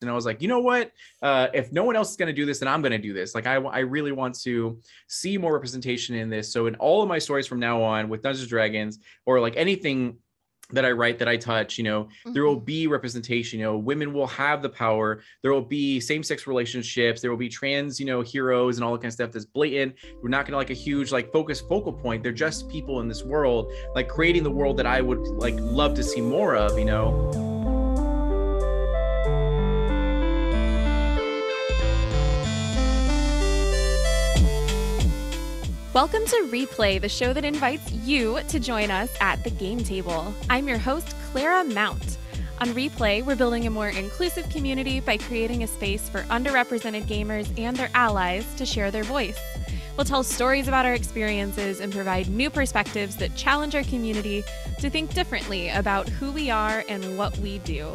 and I was like, you know what? Uh, if no one else is going to do this, then I'm going to do this. Like, I, I really want to see more representation in this. So, in all of my stories from now on with Dungeons and Dragons, or like anything that I write, that I touch, you know, mm-hmm. there will mm-hmm. be representation. You know, women will have the power. There will be same-sex relationships. There will be trans, you know, heroes and all that kind of stuff that's blatant. We're not gonna like a huge like focus focal point. They're just people in this world, like creating the world that I would like love to see more of. You know. Welcome to Replay, the show that invites you to join us at the game table. I'm your host, Clara Mount. On Replay, we're building a more inclusive community by creating a space for underrepresented gamers and their allies to share their voice. We'll tell stories about our experiences and provide new perspectives that challenge our community to think differently about who we are and what we do.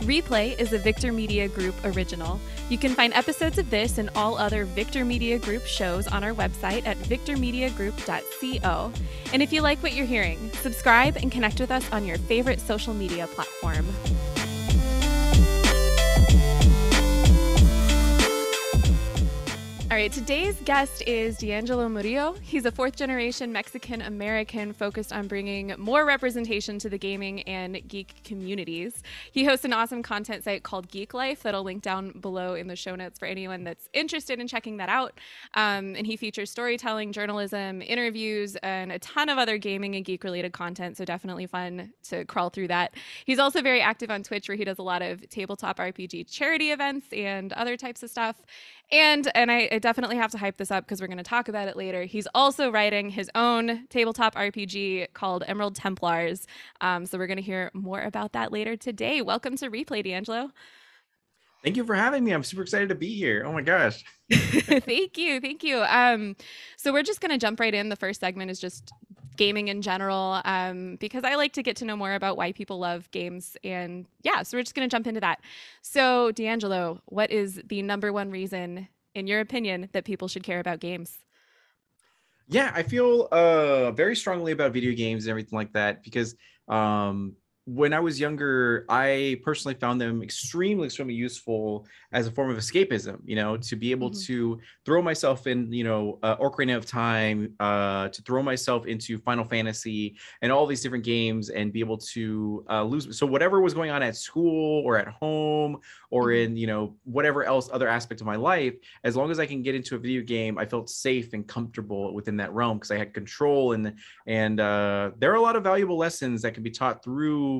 Replay is a Victor Media Group original. You can find episodes of this and all other Victor Media Group shows on our website at victormediagroup.co. And if you like what you're hearing, subscribe and connect with us on your favorite social media platform. All right, today's guest is D'Angelo Murillo. He's a fourth generation Mexican American focused on bringing more representation to the gaming and geek communities. He hosts an awesome content site called Geek Life that I'll link down below in the show notes for anyone that's interested in checking that out. Um, and he features storytelling, journalism, interviews, and a ton of other gaming and geek related content. So definitely fun to crawl through that. He's also very active on Twitch where he does a lot of tabletop RPG charity events and other types of stuff. And and I, I definitely have to hype this up because we're going to talk about it later. He's also writing his own tabletop RPG called Emerald Templars. Um, so we're going to hear more about that later today. Welcome to Replay, D'Angelo. Thank you for having me. I'm super excited to be here. Oh my gosh. thank you. Thank you. Um, so we're just going to jump right in. The first segment is just gaming in general um, because I like to get to know more about why people love games. And yeah, so we're just going to jump into that. So, D'Angelo, what is the number one reason, in your opinion, that people should care about games? Yeah, I feel uh, very strongly about video games and everything like that because um, when I was younger, I personally found them extremely, extremely useful as a form of escapism. You know, to be able mm-hmm. to throw myself in, you know, uh, Ocarina of Time, uh, to throw myself into Final Fantasy and all these different games, and be able to uh, lose. So whatever was going on at school or at home or mm-hmm. in, you know, whatever else other aspect of my life, as long as I can get into a video game, I felt safe and comfortable within that realm because I had control and and uh, there are a lot of valuable lessons that can be taught through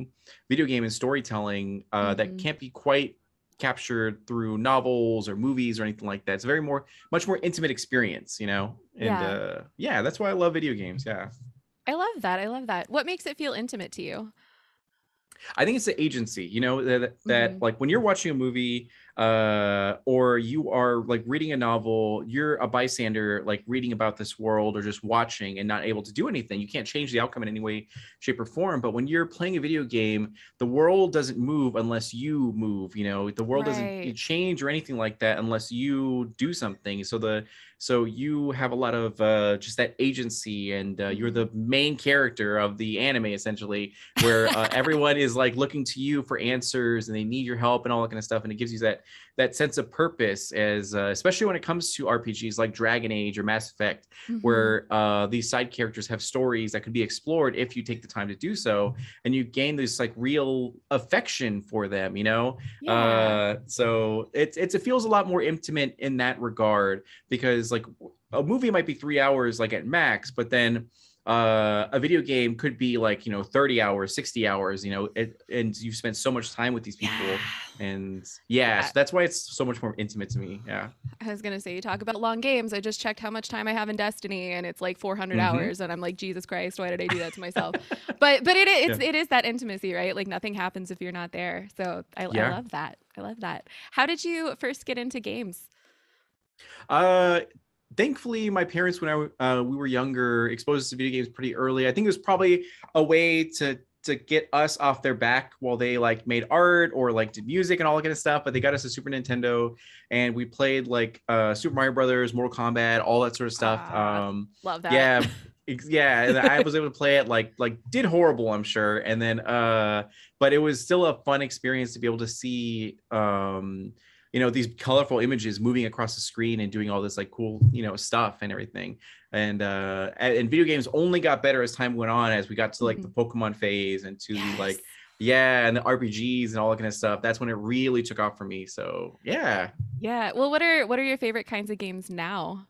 video game and storytelling uh, mm-hmm. that can't be quite captured through novels or movies or anything like that. It's a very more, much more intimate experience, you know? And yeah, uh, yeah that's why I love video games. Yeah. I love that. I love that. What makes it feel intimate to you? I think it's the agency, you know, that, that mm-hmm. like when you're watching a movie uh, or you are like reading a novel, you're a bystander, like reading about this world or just watching and not able to do anything. You can't change the outcome in any way, shape, or form. But when you're playing a video game, the world doesn't move unless you move. You know, the world right. doesn't change or anything like that unless you do something. So the so you have a lot of uh, just that agency, and uh, you're the main character of the anime essentially, where uh, everyone is like looking to you for answers and they need your help and all that kind of stuff, and it gives you that that sense of purpose as uh, especially when it comes to rpgs like dragon age or mass effect mm-hmm. where uh, these side characters have stories that could be explored if you take the time to do so and you gain this like real affection for them you know yeah. uh, so it, it's it feels a lot more intimate in that regard because like a movie might be three hours like at max but then uh, a video game could be like you know 30 hours 60 hours you know it, and you've spent so much time with these people. And yeah. so that's why it's so much more intimate to me yeah. I was gonna say you talk about long games. I just checked how much time i have in destiny and it's like 400 mm-hmm. hours and i'm like jesus christ why did i do that to myself? But but it is yeah. it is that intimacy right? Like nothing happens if you're not there. So I, yeah. I love that. I love that. How did you first get into games? Uh thankfully my parents when i uh, we were younger exposed us to video games pretty early. I think it was probably a way to to get us off their back while they like made art or like did music and all that kind of stuff. But they got us a Super Nintendo and we played like uh, Super Mario Brothers, Mortal Kombat, all that sort of stuff. um, love that. Yeah. yeah and i was able to play it like like did horrible i'm sure and then uh but it was still a fun experience to be able to see um you know these colorful images moving across the screen and doing all this like cool you know stuff and everything and uh and video games only got better as time went on as we got to like mm-hmm. the pokemon phase and to yes. like yeah and the rpgs and all that kind of stuff that's when it really took off for me so yeah yeah well what are what are your favorite kinds of games now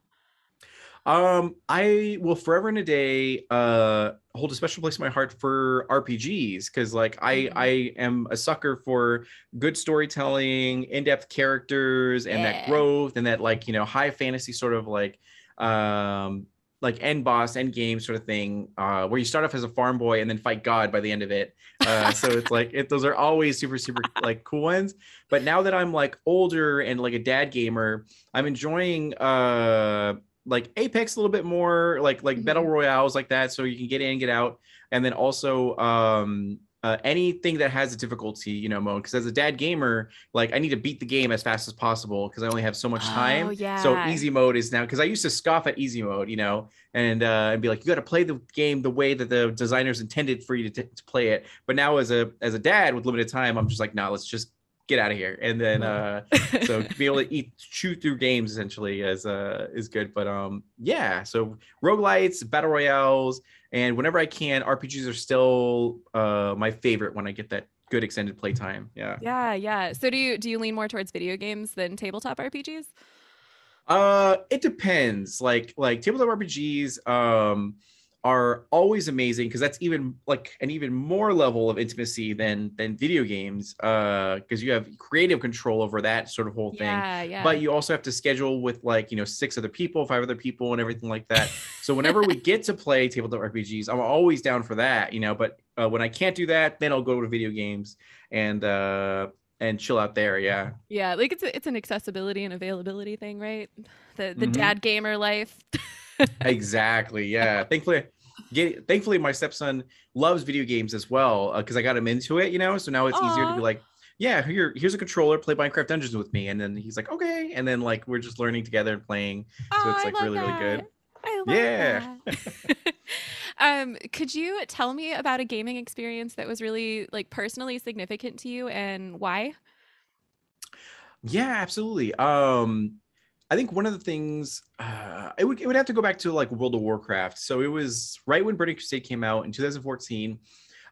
um, I will forever and a day uh hold a special place in my heart for RPGs because like I mm-hmm. I am a sucker for good storytelling, in-depth characters, and yeah. that growth and that like you know high fantasy sort of like um like end boss end game sort of thing uh where you start off as a farm boy and then fight god by the end of it. Uh so it's like it those are always super super like cool ones. But now that i'm like older and like a dad gamer i'm enjoying uh like Apex a little bit more, like like mm-hmm. battle royales like that, so you can get in, get out, and then also um uh, anything that has a difficulty, you know, mode. Because as a dad gamer, like I need to beat the game as fast as possible because I only have so much time. Oh, yeah. So easy mode is now because I used to scoff at easy mode, you know, and uh, and be like, you got to play the game the way that the designers intended for you to, t- to play it. But now as a as a dad with limited time, I'm just like, no, nah, let's just get out of here and then uh so be able to eat chew through games essentially is uh is good but um yeah so roguelites battle royales and whenever i can rpgs are still uh my favorite when i get that good extended playtime. Yeah. Yeah yeah. So do you do you lean more towards video games than tabletop rpgs uh it depends. Like like tabletop rpgs um are always amazing because that's even like an even more level of intimacy than than video games uh because you have creative control over that sort of whole thing. Yeah, yeah. but you also have to schedule with like you know six other people five other people and everything like that. So whenever we get to play tabletop rpgs i'm always down for that you know but uh, when i can't do that then i'll go to video games. And uh and chill out there yeah yeah like it's a, it's an accessibility and availability thing right the the mm-hmm. dad gamer life exactly. Yeah. thankfully, get, thankfully, my stepson loves video games as well because uh, I got him into it. You know, so now it's Aww. easier to be like, yeah, here, here's a controller. Play Minecraft Dungeons with me, and then he's like, okay, and then like we're just learning together and playing. So oh, it's like really, that. really good. yeah. um, could you tell me about a gaming experience that was really like personally significant to you and why? Yeah, absolutely. Um, I think one of the things uh, it would it would have to go back to like World of Warcraft. So it was right when Burning Crusade came out in 2014.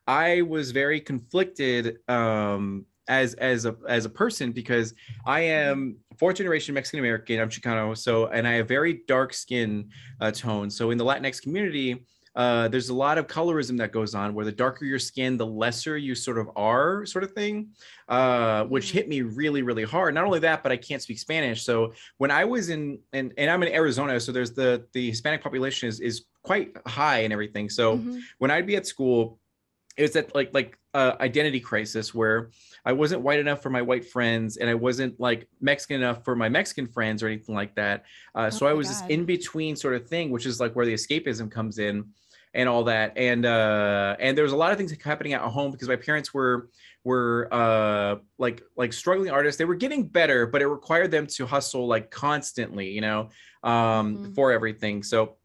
I was very conflicted um, as as a as a person because I am fourth generation Mexican American. I'm Chicano, so and I have very dark skin uh, tone. So in the Latinx community, uh, there's a lot of colorism that goes on where the darker your skin, the lesser you sort of are, sort of thing, uh, which hit me really, really hard. Not only that, but I can't speak Spanish. So when I was in, and, and I'm in Arizona, so there's the the Hispanic population is is quite high and everything. So mm-hmm. when I'd be at school, it was that like like uh, identity crisis where I wasn't white enough for my white friends and I wasn't like Mexican enough for my Mexican friends or anything like that. Uh, oh so I was God. this in between sort of thing, which is like where the escapism comes in and all that. And uh, and there was a lot of things happening at home because my parents were were uh, like like struggling artists. They were getting better, but it required them to hustle like constantly, you know, um, mm-hmm. for everything. So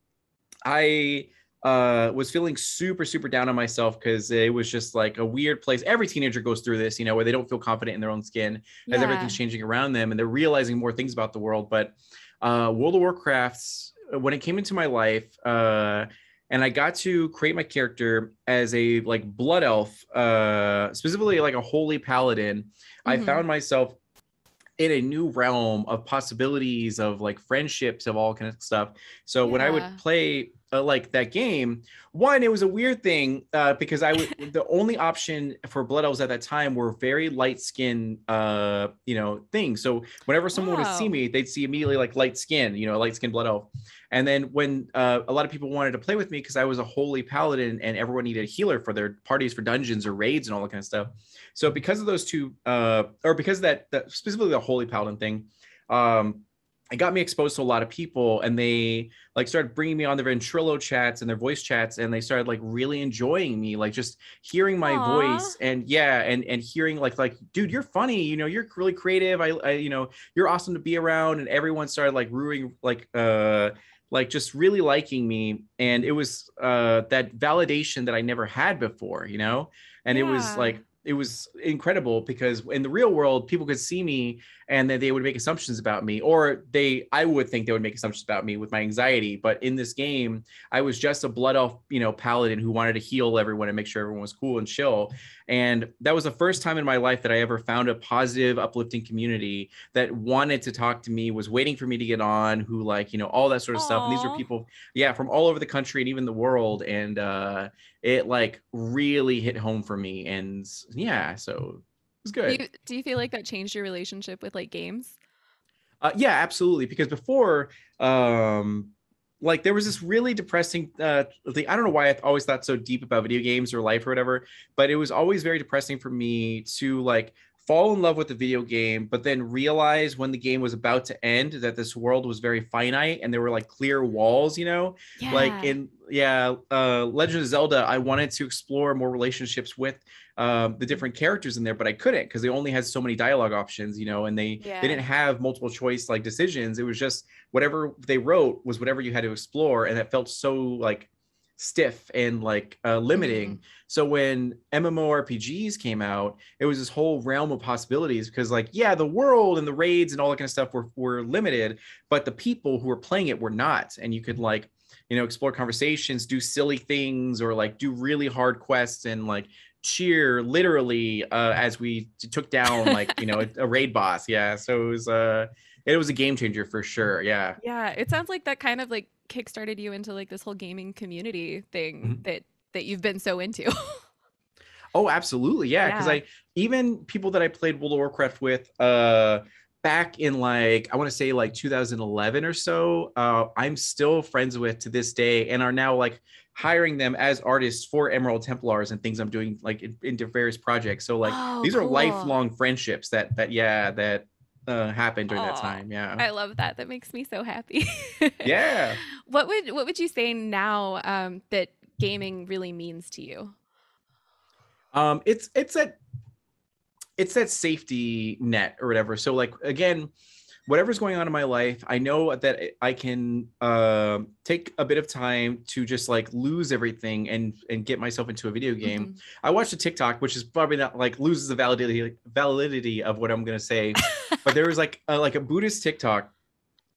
I uh was feeling super super down on myself because it was just like a weird place every teenager goes through this you know where they don't feel confident in their own skin as everything's changing around them and they're realizing more things about the world but uh world of warcraft's when it came into my life uh and I got to create my character as a like blood elf, uh, specifically like a holy paladin. Mm-hmm. I found myself in a new realm of possibilities of like friendships of all kind of stuff. So yeah. when I would play uh, like that game, one it was a weird thing uh, because I the only option for blood elves at that time were very light skin, uh, you know, things. So whenever someone wow. would see me, they'd see immediately like light skin, you know, light skin blood elf. And then when uh, a lot of people wanted to play with me because I was a holy paladin and everyone needed a healer for their parties for dungeons or raids and all that kind of stuff. So because of those two, uh, or because of that, that specifically the holy paladin thing, um, it got me exposed to a lot of people and they like started bringing me on their ventrilo chats and their voice chats and they started like really enjoying me like just hearing my Aww. voice and yeah and and hearing like like dude you're funny you know you're really creative I, I you know you're awesome to be around and everyone started like rooting like uh like just really liking me and it was uh that validation that i never had before you know and yeah. it was like it was incredible because in the real world people could see me and then they would make assumptions about me or they i would think they would make assumptions about me with my anxiety. But in this game i was just a blood elf you know paladin who wanted to heal everyone and make sure everyone was cool and chill. And that was the first time in my life that i ever found a positive uplifting community that wanted to talk to me was waiting for me to get on who like you know all that sort of Aww. stuff. And these were people yeah from all over the country and even the world. And uh it like really hit home for me. And yeah so was good do you, do you feel like that changed your relationship with like games uh, yeah absolutely because before um like there was this really depressing uh thing i don't know why i always thought so deep about video games or life or whatever but it was always very depressing for me to like fall in love with the video game, but then realize when the game was about to end that this world was very finite and there were like clear walls, you know? Yeah. Like in yeah, uh Legend of Zelda, I wanted to explore more relationships with um the different characters in there, but I couldn't because they only had so many dialogue options, you know, and they yeah. they didn't have multiple choice like decisions. It was just whatever they wrote was whatever you had to explore and it felt so like stiff and like uh, limiting. Mm-hmm. So when MMORPGs came out, it was this whole realm of possibilities because like yeah, the world and the raids and all that kind of stuff were were limited, but the people who were playing it were not, and you could like you know explore conversations, do silly things, or like do really hard quests and like cheer literally uh, as we took down like you know a, a raid boss. Yeah, so it was uh it was a game changer for sure. Yeah. Yeah, it sounds like that kind of like kickstarted you into like this whole gaming community thing mm-hmm. that that you've been so into. oh, absolutely. Yeah, because yeah. I even people that I played World of Warcraft with uh back in like I want to say like 2011 or so, uh I'm still friends with to this day and are now like hiring them as artists for Emerald Templars and things I'm doing like in, into various projects. So like oh, these cool. are lifelong friendships that that yeah that uh, happened during Aww, that time. Yeah, I love that. That makes me so happy. yeah. What would what would you say now um, that gaming really means to you? Um, it's it's that it's that safety net or whatever. So like again, whatever's going on in my life, I know that I can uh, take a bit of time to just like lose everything and and get myself into a video game. Mm-hmm. I watched a TikTok, which is probably not like loses the validity validity of what I'm gonna say, but there was like a, like a Buddhist TikTok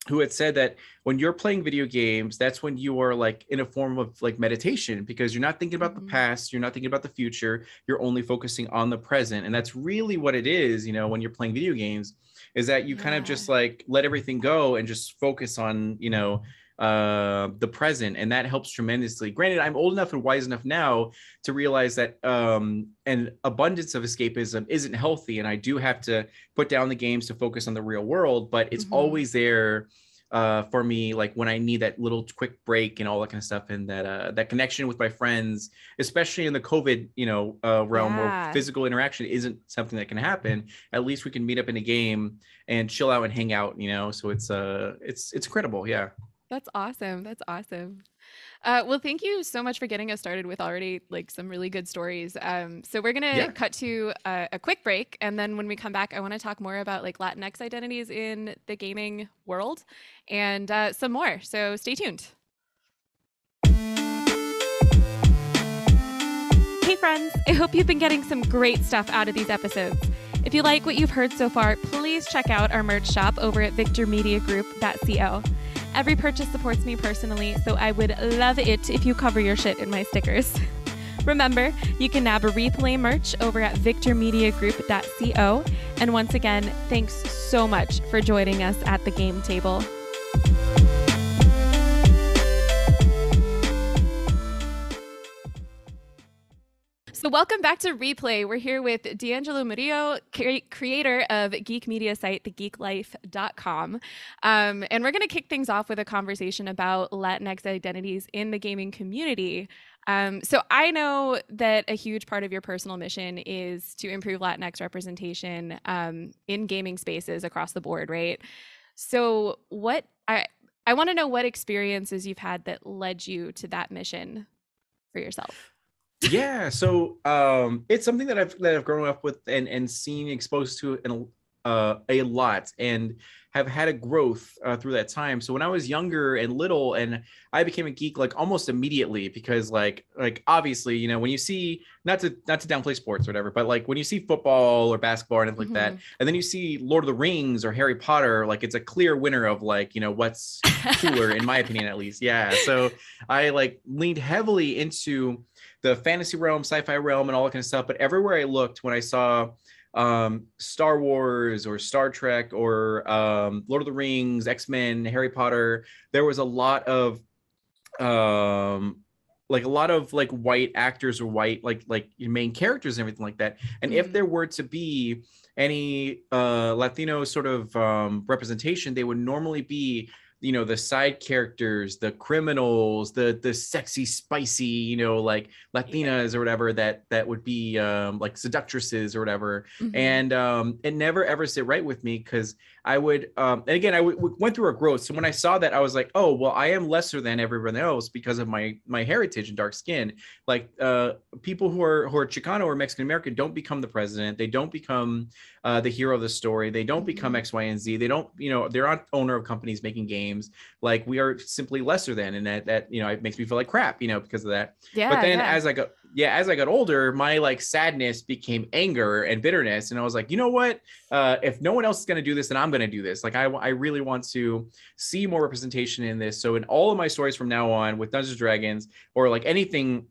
who had said that when you're playing video games that's when you are like in a form of like meditation because you're not thinking about mm-hmm. the past you're not thinking about the future you're only focusing on the present and that's really what it is you know when you're playing video games is that you yeah. kind of just like let everything go and just focus on you know uh the present and that helps tremendously granted i'm old enough and wise enough now to realize that um an abundance of escapism isn't healthy and i do have to put down the games to focus on the real world but it's mm-hmm. always there uh, for me, like when I need that little quick break and all that kind of stuff, and that uh, that connection with my friends, especially in the COVID, you know, uh, realm yeah. where physical interaction isn't something that can happen. At least we can meet up in a game and chill out and hang out, you know. So it's uh, it's it's incredible, yeah. That's awesome. That's awesome. Uh, well, thank you so much for getting us started with already like some really good stories. Um, so we're gonna yeah. cut to a, a, quick break, and then when we come back, I want to talk more about like Latinx identities in the gaming world and uh, some more. So stay tuned. Hey friends, I hope you've been getting some great stuff out of these episodes. If you like what you've heard so far, please check out our merch shop over at victormediagroup.co. Every purchase supports me personally, so I would love it if you cover your shit in my stickers. Remember, you can nab a replay merch over at victormediagroup.co. And once again, thanks so much for joining us at the game table. So, welcome back to Replay. We're here with D'Angelo Murillo, cre- creator of geek media site, thegeeklife.com. Um, and we're going to kick things off with a conversation about Latinx identities in the gaming community. Um, so, I know that a huge part of your personal mission is to improve Latinx representation um, in gaming spaces across the board, right? So, what I I want to know what experiences you've had that led you to that mission for yourself. Yeah, so um, it's something that I've that I've grown up with and and seen exposed to in uh, a lot and have had a growth uh, through that time. So when I was younger and little, and I became a geek like almost immediately because like like obviously you know when you see not to not to downplay sports or whatever, but like when you see football or basketball or anything mm-hmm. like that, mm-hmm. and then you see Lord of the Rings or Harry Potter, like it's a clear winner of like you know what's cooler in my opinion at least. Yeah, so I like leaned heavily into the fantasy realm, sci-fi realm, and all that kind of stuff. But everywhere I looked, when I saw um, Star Wars or Star Trek or um, Lord of the Rings, X Men, Harry Potter, there was a lot of um, like a lot of like white actors or white like like main characters and everything like that. And mm-hmm. if there were to be any uh, Latino sort of um, representation, they would normally be you know the side characters the criminals the the sexy spicy you know like latinas yeah. or whatever that that would be um like seductresses or whatever mm-hmm. and um it never ever sit right with me because I would, um, and again, I w- went through a growth. So when I saw that, I was like, oh, well, I am lesser than everyone else because of my my heritage and dark skin. Like uh, people who are who are Chicano or Mexican American don't become the president. They don't become uh, the hero of the story. They don't become mm-hmm. X, Y, and Z. They don't, you know, they're not owner of companies making games. Like we are simply lesser than, and that that you know it makes me feel like crap, you know, because of that. Yeah. But then yeah. as I go, yeah, as I got older, my like sadness became anger and bitterness. And I was like, you know what? Uh, if no one else is going to do this, then I'm going to do this. Like, I, I really want to see more representation in this. So, in all of my stories from now on with Dungeons Dragons or like anything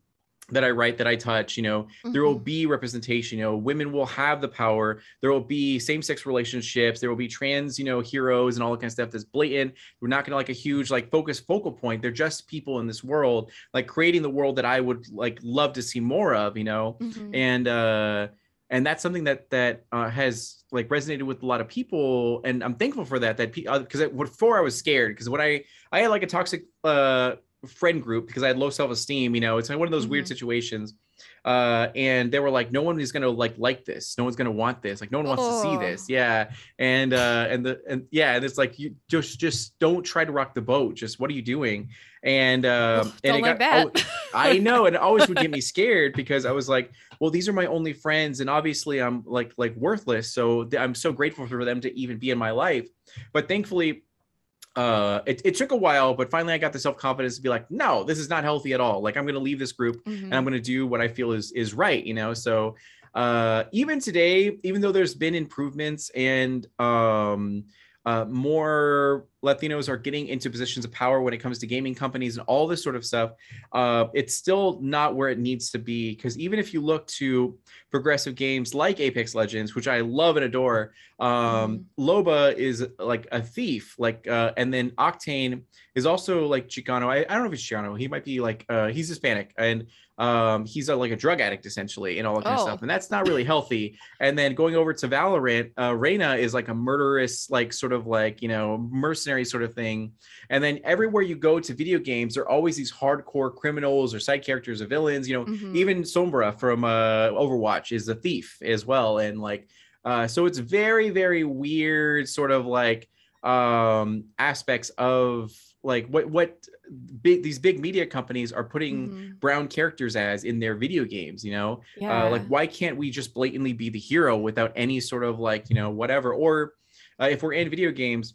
that I write, that I touch, you know, mm-hmm. there will mm-hmm. be representation. You know, women will have the power. There will be same-sex relationships. There will be trans, you know, heroes and all that kind of stuff that's blatant. We're not gonna like a huge like focus focal point. They're just people in this world, like creating the world that I would like love to see more of, you know, mm-hmm. and uh and that's something that that uh, has like resonated with a lot of people and i'm thankful for that that because uh, before i was scared because when i i had like a toxic uh friend group because I had low self esteem. You know, it's like one of those mm-hmm. weird situations. Uh, and they were like, no one is gonna like like this. No one's gonna want this. Like no one wants oh. to see this. Oh. Yeah. And uh, and the and yeah, and it's like you just just don't try to rock the boat. Just what are you doing? And um, and it like got, oh, I know, and it always would get me scared because I was like, well, these are my only friends, and obviously I'm like like worthless. So th- I'm so grateful for them to even be in my life. But thankfully, uh it, it took a while but finally i got the self-confidence to be like no this is not healthy at all like i'm going to leave this group mm-hmm. and i'm going to do what i feel is is right you know so uh even today even though there's been improvements and um uh, more Latinos are getting into positions of power when it comes to gaming companies and all this sort of stuff. Uh, it's still not where it needs to be because even if you look to progressive games like Apex Legends, which I love and adore, um, mm. Loba is like a thief, like, uh, and then Octane is also like Chicano. I, I don't know if he's Chicano. He might be like uh, he's Hispanic and um, he's a, like a drug addict essentially and all that kind oh. of stuff, and that's not really healthy. And then going over to Valorant, uh, Reyna is like a murderous, like sort of like you know mercenary sort of thing. And then everywhere you go to video games, there are always these hardcore criminals or side characters or villains. You know, mm-hmm. even Sombra from uh, Overwatch is a thief as well, and like uh, so it's very very weird sort of like um aspects of like what what big these big media companies are putting mm-hmm. brown characters as in their video games you know yeah. uh, like why can't we just blatantly be the hero without any sort of like you know whatever or uh, if we're in video games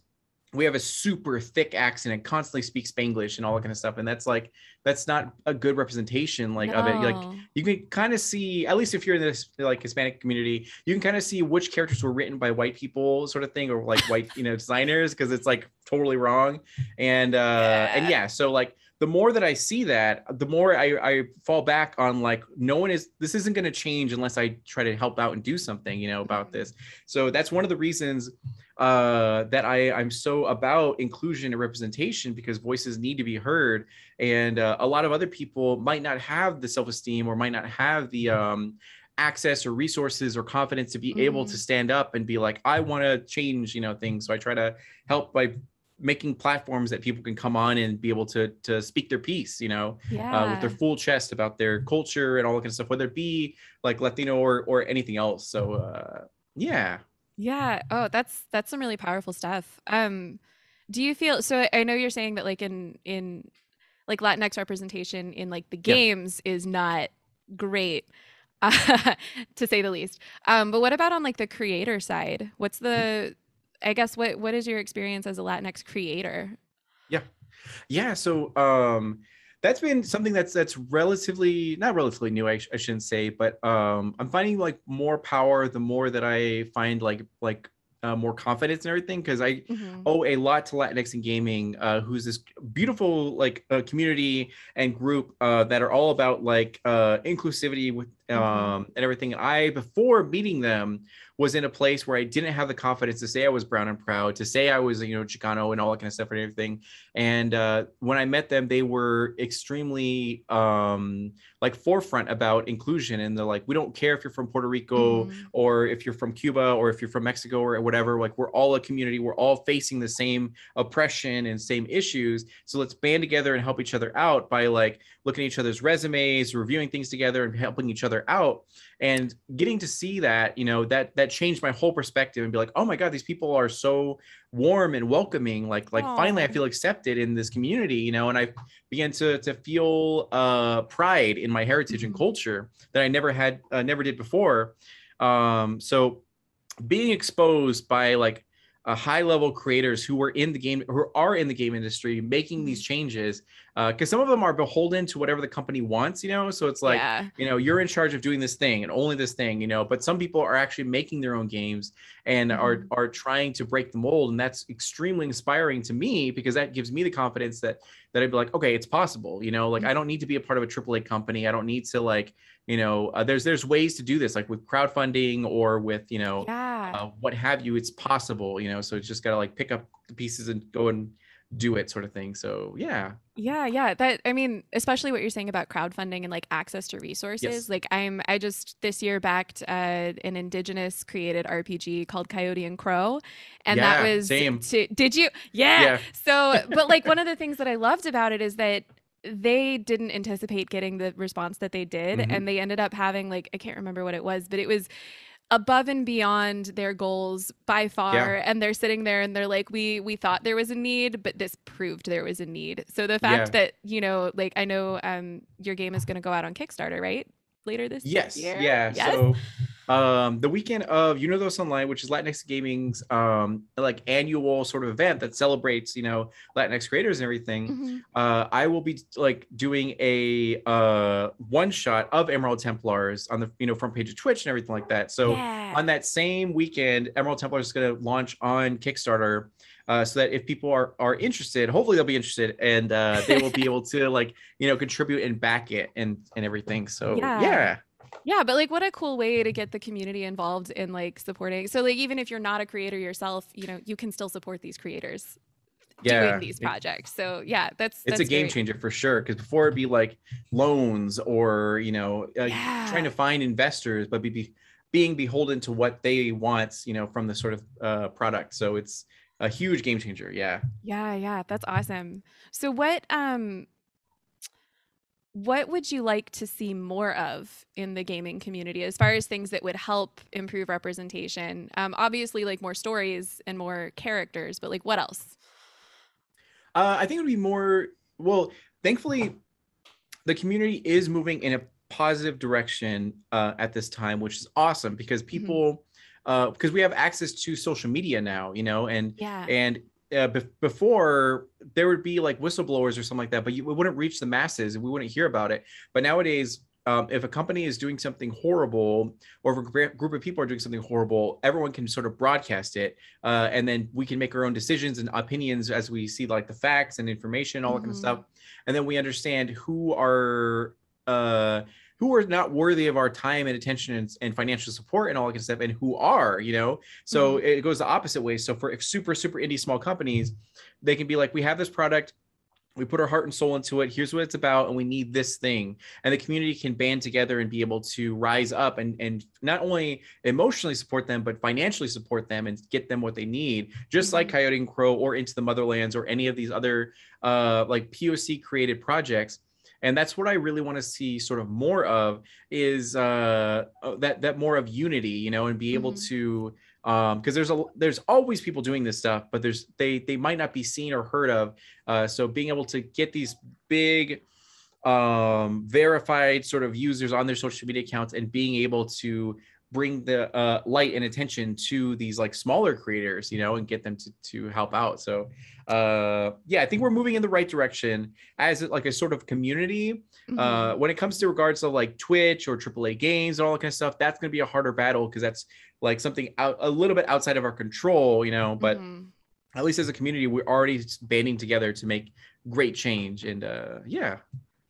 we have a super thick accent and constantly speak spanglish and all that kind of stuff and that's like that's not a good representation like no. of it like you can kind of see at least if you're in this like hispanic community you can kind of see which characters were written by white people sort of thing or like white you know designers because it's like totally wrong and uh yeah. and yeah so like the more that I see that, the more I, I fall back on like, no one is, this isn't going to change unless I try to help out and do something, you know, about this. So that's one of the reasons uh, that I, I'm so about inclusion and representation because voices need to be heard. And uh, a lot of other people might not have the self esteem or might not have the, um, access or resources or confidence to be mm-hmm. able to mm-hmm. stand up and be like i want to change you know things so i try to help by making platforms that people can come on and be able to to speak their piece, you know, yeah. uh, with their full chest about their culture and all that kind of stuff, whether it be like Latino or or anything else. So uh, yeah. Yeah. Oh, that's that's some really powerful stuff. Um, do you feel so? I know you're saying that like in in like Latinx representation in like the games yeah. is not great. Uh, to say the least. Um, but what about on like the creator side? What's the I guess what what is your experience as a Latinx creator? Yeah. Yeah, so um that's been something that's that's relatively not relatively new I, sh- I shouldn't say but um i'm finding like more power the more that i find like like uh, more confidence and everything because I mm-hmm. owe a lot to Latinx in gaming, uh, who's this beautiful like uh, community and group uh, that are all about like uh, inclusivity with. Um, mm-hmm. and everything. I before meeting them was in a place where I didn't have the confidence to say I was brown and proud, to say I was, you know, Chicano and all that kind of stuff and everything. And uh, when I met them, they were extremely um, like forefront about inclusion. And they're like, we don't care if you're from Puerto Rico mm. or if you're from Cuba or if you're from Mexico or whatever. Like, we're all a community. We're all facing the same oppression and same issues. So let's band together and help each other out by like looking at each other's resumes, reviewing things together, and helping each other out. And getting to see that, you know, that that changed my whole perspective and be like, oh my God, these people are so warm and welcoming. Like, like Aww. finally I feel accepted in this community, you know, and I began to to feel uh pride in my heritage mm-hmm. and culture that I never had uh, never did before. Um, so being exposed by like uh, high level creators who were in the game who are in the game industry making these mm-hmm. changes because uh, some of them are beholden to whatever the company wants you know so it's like yeah. you know you're in charge of doing this thing and only this thing you know but some people are actually making their own games and mm-hmm. are are trying to break the mold and that's extremely inspiring to me because that gives me the confidence that that I'd be like okay it's possible you know like mm-hmm. I don't need to be a part of a AAA company I don't need to like you know uh, there's there's ways to do this like with crowdfunding or with you know yeah. Uh, what have you it's possible you know so it's just got to like pick up the pieces and go and do it sort of thing so yeah yeah yeah that i mean especially what you're saying about crowdfunding and like access to resources yes. like i'm i just this year backed uh, an indigenous created rpg called coyote and crow and yeah, that was same to, did you yeah, yeah. so but like one of the things that i loved about it is that they didn't anticipate getting the response that they did mm-hmm. and they ended up having like i can't remember what it was but it was above and beyond their goals by far yeah. and they're sitting there and they're like we we thought there was a need but this proved there was a need so the fact yeah. that you know like i know um your game is going to go out on kickstarter right later this year. yes year yeah yes? so um, the weekend of Unidos Online, which is Latinx Gaming's um, like annual sort of event that celebrates, you know, Latinx creators and everything. Mm-hmm. Uh, I will be like doing a uh, one shot of Emerald Templars on the you know front page of Twitch and everything like that. So yeah. on that same weekend, Emerald Templars is going to launch on Kickstarter. Uh, so that if people are are interested, hopefully they'll be interested and uh, they will be able to like you know contribute and back it and and everything. So yeah. yeah. Yeah, but like what a cool way to get the community involved in like supporting. So like even if you're not a creator yourself, you know, you can still support these creators yeah. doing these projects. So yeah, that's it's that's a game great. changer for sure. Because before it'd be like loans or you know uh, yeah. trying to find investors, but be, be being beholden to what they want, you know, from the sort of uh, product. So it's a huge game changer. Yeah. Yeah, yeah, that's awesome. So what um what would you like to see more of in the gaming community as far as things that would help improve representation um, obviously like more stories and more characters but like what else uh, i think it would be more well thankfully the community is moving in a positive direction uh, at this time which is awesome because mm-hmm. people mm-hmm because uh, we have access to social media now, you know, and yeah. and uh, be- before there would be like whistleblowers or something like that, but you, it wouldn't reach the masses and we wouldn't hear about it. But nowadays, um, if a company is doing something horrible or if a group of people are doing something horrible, everyone can sort of broadcast it. Uh, and then we can make our own decisions and opinions as we see like the facts and information, all mm-hmm. that kind of stuff. And then we understand who are uh, who are not worthy of our time and attention and, and financial support and all that kind of stuff and who are you know so mm-hmm. it goes the opposite way so for super super indie small companies they can be like we have this product we put our heart and soul into it here's what it's about and we need this thing and the community can band together and be able to rise up and and not only emotionally support them but financially support them and get them what they need just mm-hmm. like coyote and crow or into the motherlands or any of these other uh like poc created projects and that's what i really want to see sort of more of is uh, uh, that that more of unity you know and be able mm-hmm. to um because there's a there's always people doing this stuff but there's they they might not be seen or heard of uh so being able to get these big um verified sort of users on their social media accounts and being able to bring the uh, light and attention to these like smaller creators you know and get them to, to help out so uh yeah i think we're moving in the right direction as like a sort of community mm-hmm. uh when it comes to regards to like twitch or aaa games and all that kind of stuff that's going to be a harder battle because that's like something out a little bit outside of our control you know but mm-hmm. at least as a community we're already banding together to make great change and uh yeah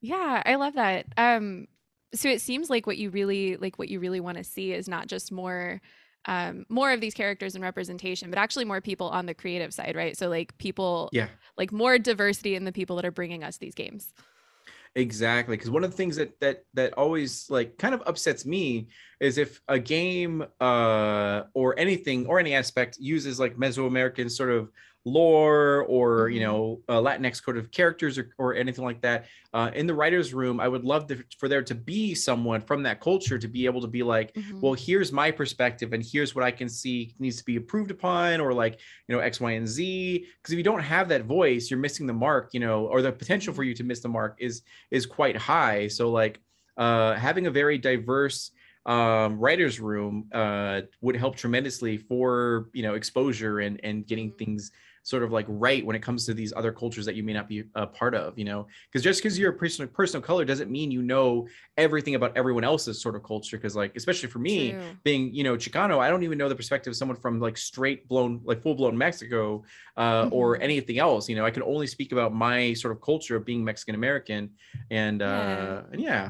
yeah i love that um so it seems like what you really like what you really want to see is not just more um more of these characters and representation but actually more people on the creative side right? So like people yeah. like more diversity in the people that are bringing us these games. Exactly because one of the things that that that always like kind of upsets me is if a game uh or anything or any aspect uses like mesoamerican sort of lore or you mm-hmm. know uh, latinx code of characters or, or anything like that uh, in the writers room i would love to, for there to be someone from that culture to be able to be like mm-hmm. well here's my perspective and here's what i can see needs to be approved upon or like you know x y and z because if you don't have that voice you're missing the mark you know or the potential for you to miss the mark is is quite high so like uh having a very diverse um, writers room uh, would help tremendously for you know exposure and and getting mm-hmm. things sort of like right when it comes to these other cultures that you may not be a part of you know because just because you're a person person of color doesn't mean you know everything about everyone else's sort of culture because like especially for me True. being you know chicano i don't even know the perspective of someone from like straight blown like full blown mexico uh, mm-hmm. or anything else you know i can only speak about my sort of culture of being mexican american and uh yeah. and yeah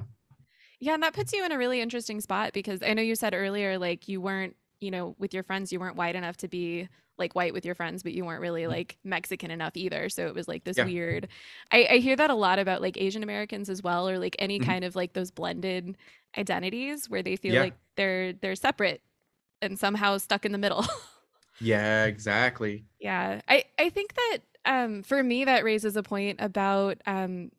yeah and that puts you in a really interesting spot because i know you said earlier like you weren't you know with your friends you weren't white enough to be like white with your friends, but you weren't really mm-hmm. like Mexican enough either. So it was like this yeah. weird. I, I, hear that a lot about like Asian Americans as well, or like any mm-hmm. kind of like those blended identities where they feel yeah. like they're they're separate and somehow stuck in the middle. yeah, exactly. Yeah, I I think that um, for me that raises a point about um,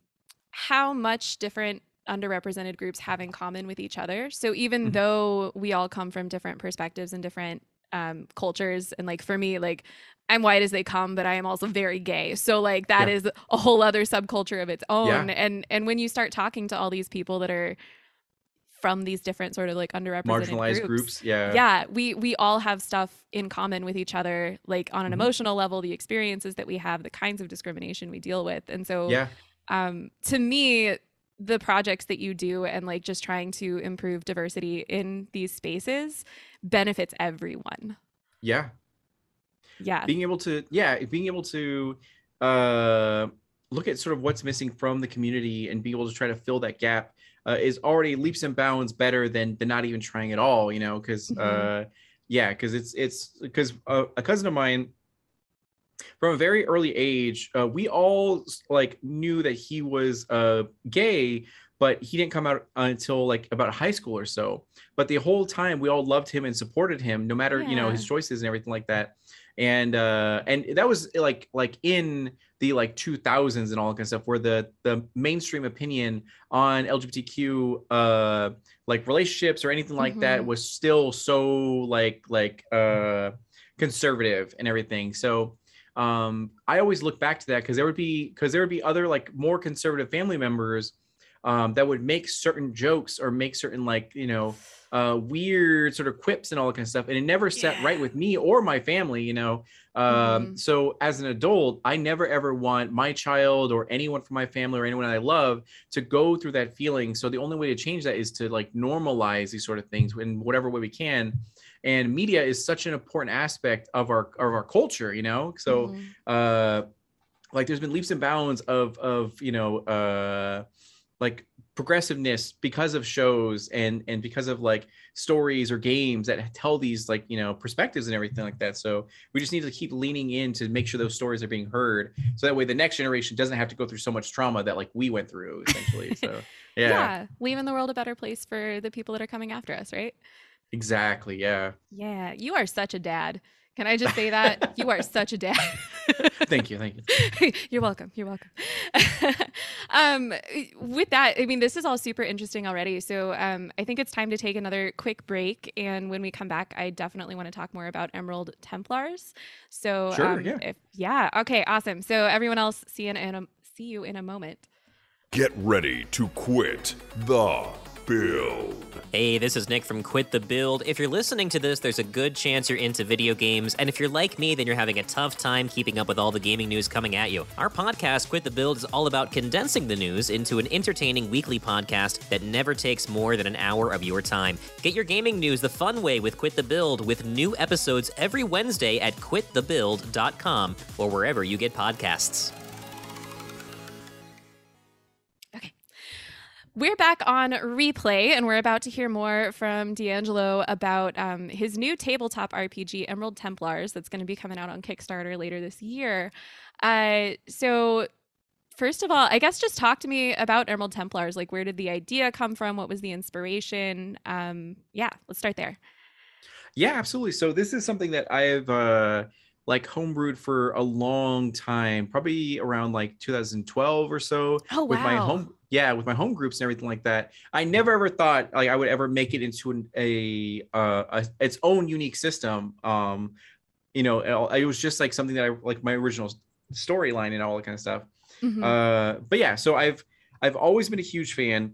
how much different underrepresented groups have in common with each other. So even mm-hmm. though we all come from different perspectives and different um, cultures and like for me like i'm white as they come but i am also very gay so like that yeah. is a whole other subculture of its own yeah. and and when you start talking to all these people that are from these different sort of like underrepresented marginalized groups, groups yeah yeah we we all have stuff in common with each other like on an mm-hmm. emotional level the experiences that we have the kinds of discrimination we deal with and so yeah um to me the projects that you do and like just trying to improve diversity in these spaces benefits everyone. Yeah. Yeah. Being able to, yeah, being able to uh, look at sort of what's missing from the community and be able to try to fill that gap uh, is already leaps and bounds better than than not even trying at all. You know, because mm-hmm. uh, yeah, because it's it's because a, a cousin of mine from a very early age, uh, we all like knew that he was uh, gay, but he didn't come out until like about high school or so. But the whole time, we all loved him and supported him, no matter yeah. you know his choices and everything like that. And uh, and that was like like in the like 2000s and all that kind of stuff, where the the mainstream opinion on LGBTQ uh, like relationships or anything like mm-hmm. that was still so like like uh, conservative and everything. So um, I always look back to that because there would be because there would be other like more conservative family members um, that would make certain jokes or make certain like you know uh, weird sort of quips and all that kind of stuff, and it never set yeah. right with me or my family, you know. Um, mm-hmm. So as an adult, I never ever want my child or anyone from my family or anyone I love to go through that feeling. So the only way to change that is to like normalize these sort of things in whatever way we can and media is such an important aspect of our of our culture you know so mm-hmm. uh like there's been leaps and bounds of of you know uh like progressiveness because of shows and and because of like stories or games that tell these like you know perspectives and everything like that so we just need to keep leaning in to make sure those stories are being heard so that way the next generation doesn't have to go through so much trauma that like we went through essentially so yeah yeah leaving the world a better place for the people that are coming after us right Exactly. Yeah. Yeah. You are such a dad. Can I just say that? you are such a dad. thank you, thank you. You're welcome. You're welcome. um, with that, I mean, this is all super interesting already. So um, I think it's time to take another quick break, and when we come back, I definitely want to talk more about Emerald Templars. So sure, um, yeah. If, yeah. Okay. Awesome. So everyone else, see you in a, see you in a moment. Get ready to quit the build. Hey, this is Nick from Quit the Build. If you're listening to this, there's a good chance you're into video games, and if you're like me, then you're having a tough time keeping up with all the gaming news coming at you. Our podcast, Quit the Build, is all about condensing the news into an entertaining weekly podcast that never takes more than an hour of your time. Get your gaming news the fun way with Quit the Build, with new episodes every Wednesday at quitthebuild.com or wherever you get podcasts. We're back on replay, and we're about to hear more from D'Angelo about um, his new tabletop RPG, Emerald Templars, that's going to be coming out on Kickstarter later this year. Uh, so, first of all, I guess just talk to me about Emerald Templars. Like, where did the idea come from? What was the inspiration? Um, yeah, let's start there. Yeah, absolutely. So, this is something that I've. Uh like homebrewed for a long time, probably around like 2012 or so. Oh, wow. With my home, yeah, with my home groups and everything like that. I never ever thought like I would ever make it into an, a, uh, a its own unique system. Um, you know, it, was just like something that I like my original storyline and all that kind of stuff. Mm-hmm. Uh, but yeah, so I've I've always been a huge fan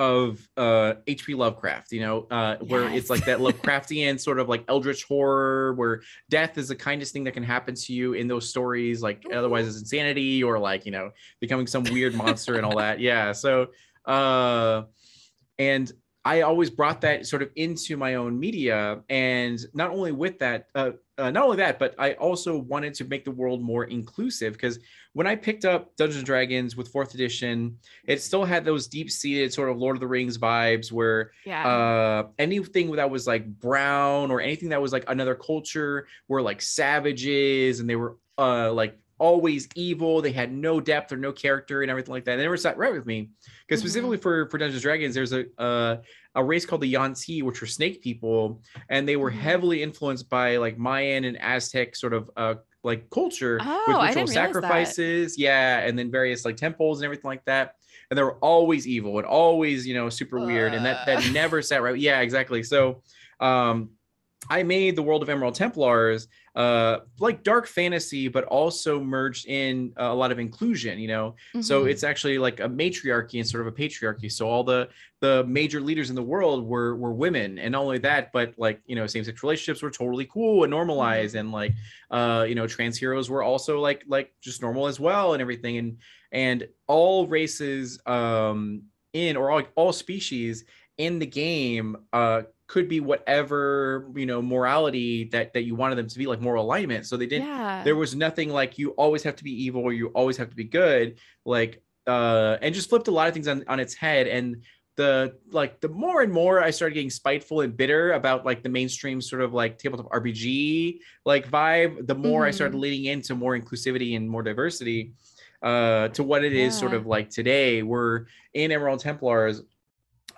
of uh HP Lovecraft, you know, uh yes. where it's like that Lovecraftian sort of like eldritch horror where death is the kindest thing that can happen to you in those stories, like mm-hmm. otherwise it's insanity or like, you know, becoming some weird monster and all that. Yeah. So uh and I always brought that sort of into my own media. And not only with that, uh, uh, not only that, but I also wanted to make the world more inclusive because when I picked up Dungeons and Dragons with fourth edition, it still had those deep seated sort of Lord of the Rings vibes where yeah. uh, anything that was like brown or anything that was like another culture were like savages and they were uh, like always evil. They had no depth or no character and everything like that. And They never sat right with me because mm-hmm. specifically for for Dungeons and Dragons, there's a uh, a race called the Yuan-ti, which were snake people, and they were mm-hmm. heavily influenced by like Mayan and Aztec sort of uh like culture oh, with ritual sacrifices, that. yeah, and then various like temples and everything like that. And they were always evil and always, you know, super uh. weird, and that that never sat right. Yeah, exactly. So, um, I made the world of Emerald Templars uh like dark fantasy but also merged in a lot of inclusion you know? Mm-hmm. so it's actually like a matriarchy and sort of a patriarchy. So all the the major leaders in the world were were women. And not only that but like you know same-sex relationships were totally cool and normalized. Mm-hmm. and like uh you know trans heroes were also like like just normal as well and everything. And and all races um in or all, all species in the game uh could be whatever you know morality that that you wanted them to be like moral alignment so they didn't yeah. there was nothing like you always have to be evil or you always have to be good like uh and just flipped a lot of things on on its head and the like the more and more I started getting spiteful and bitter about like the mainstream sort of like tabletop RPG like vibe, the more mm. I started mm-hmm. leaning into more inclusivity and more diversity uh to what it yeah. is sort of like today. We're in Emerald Templars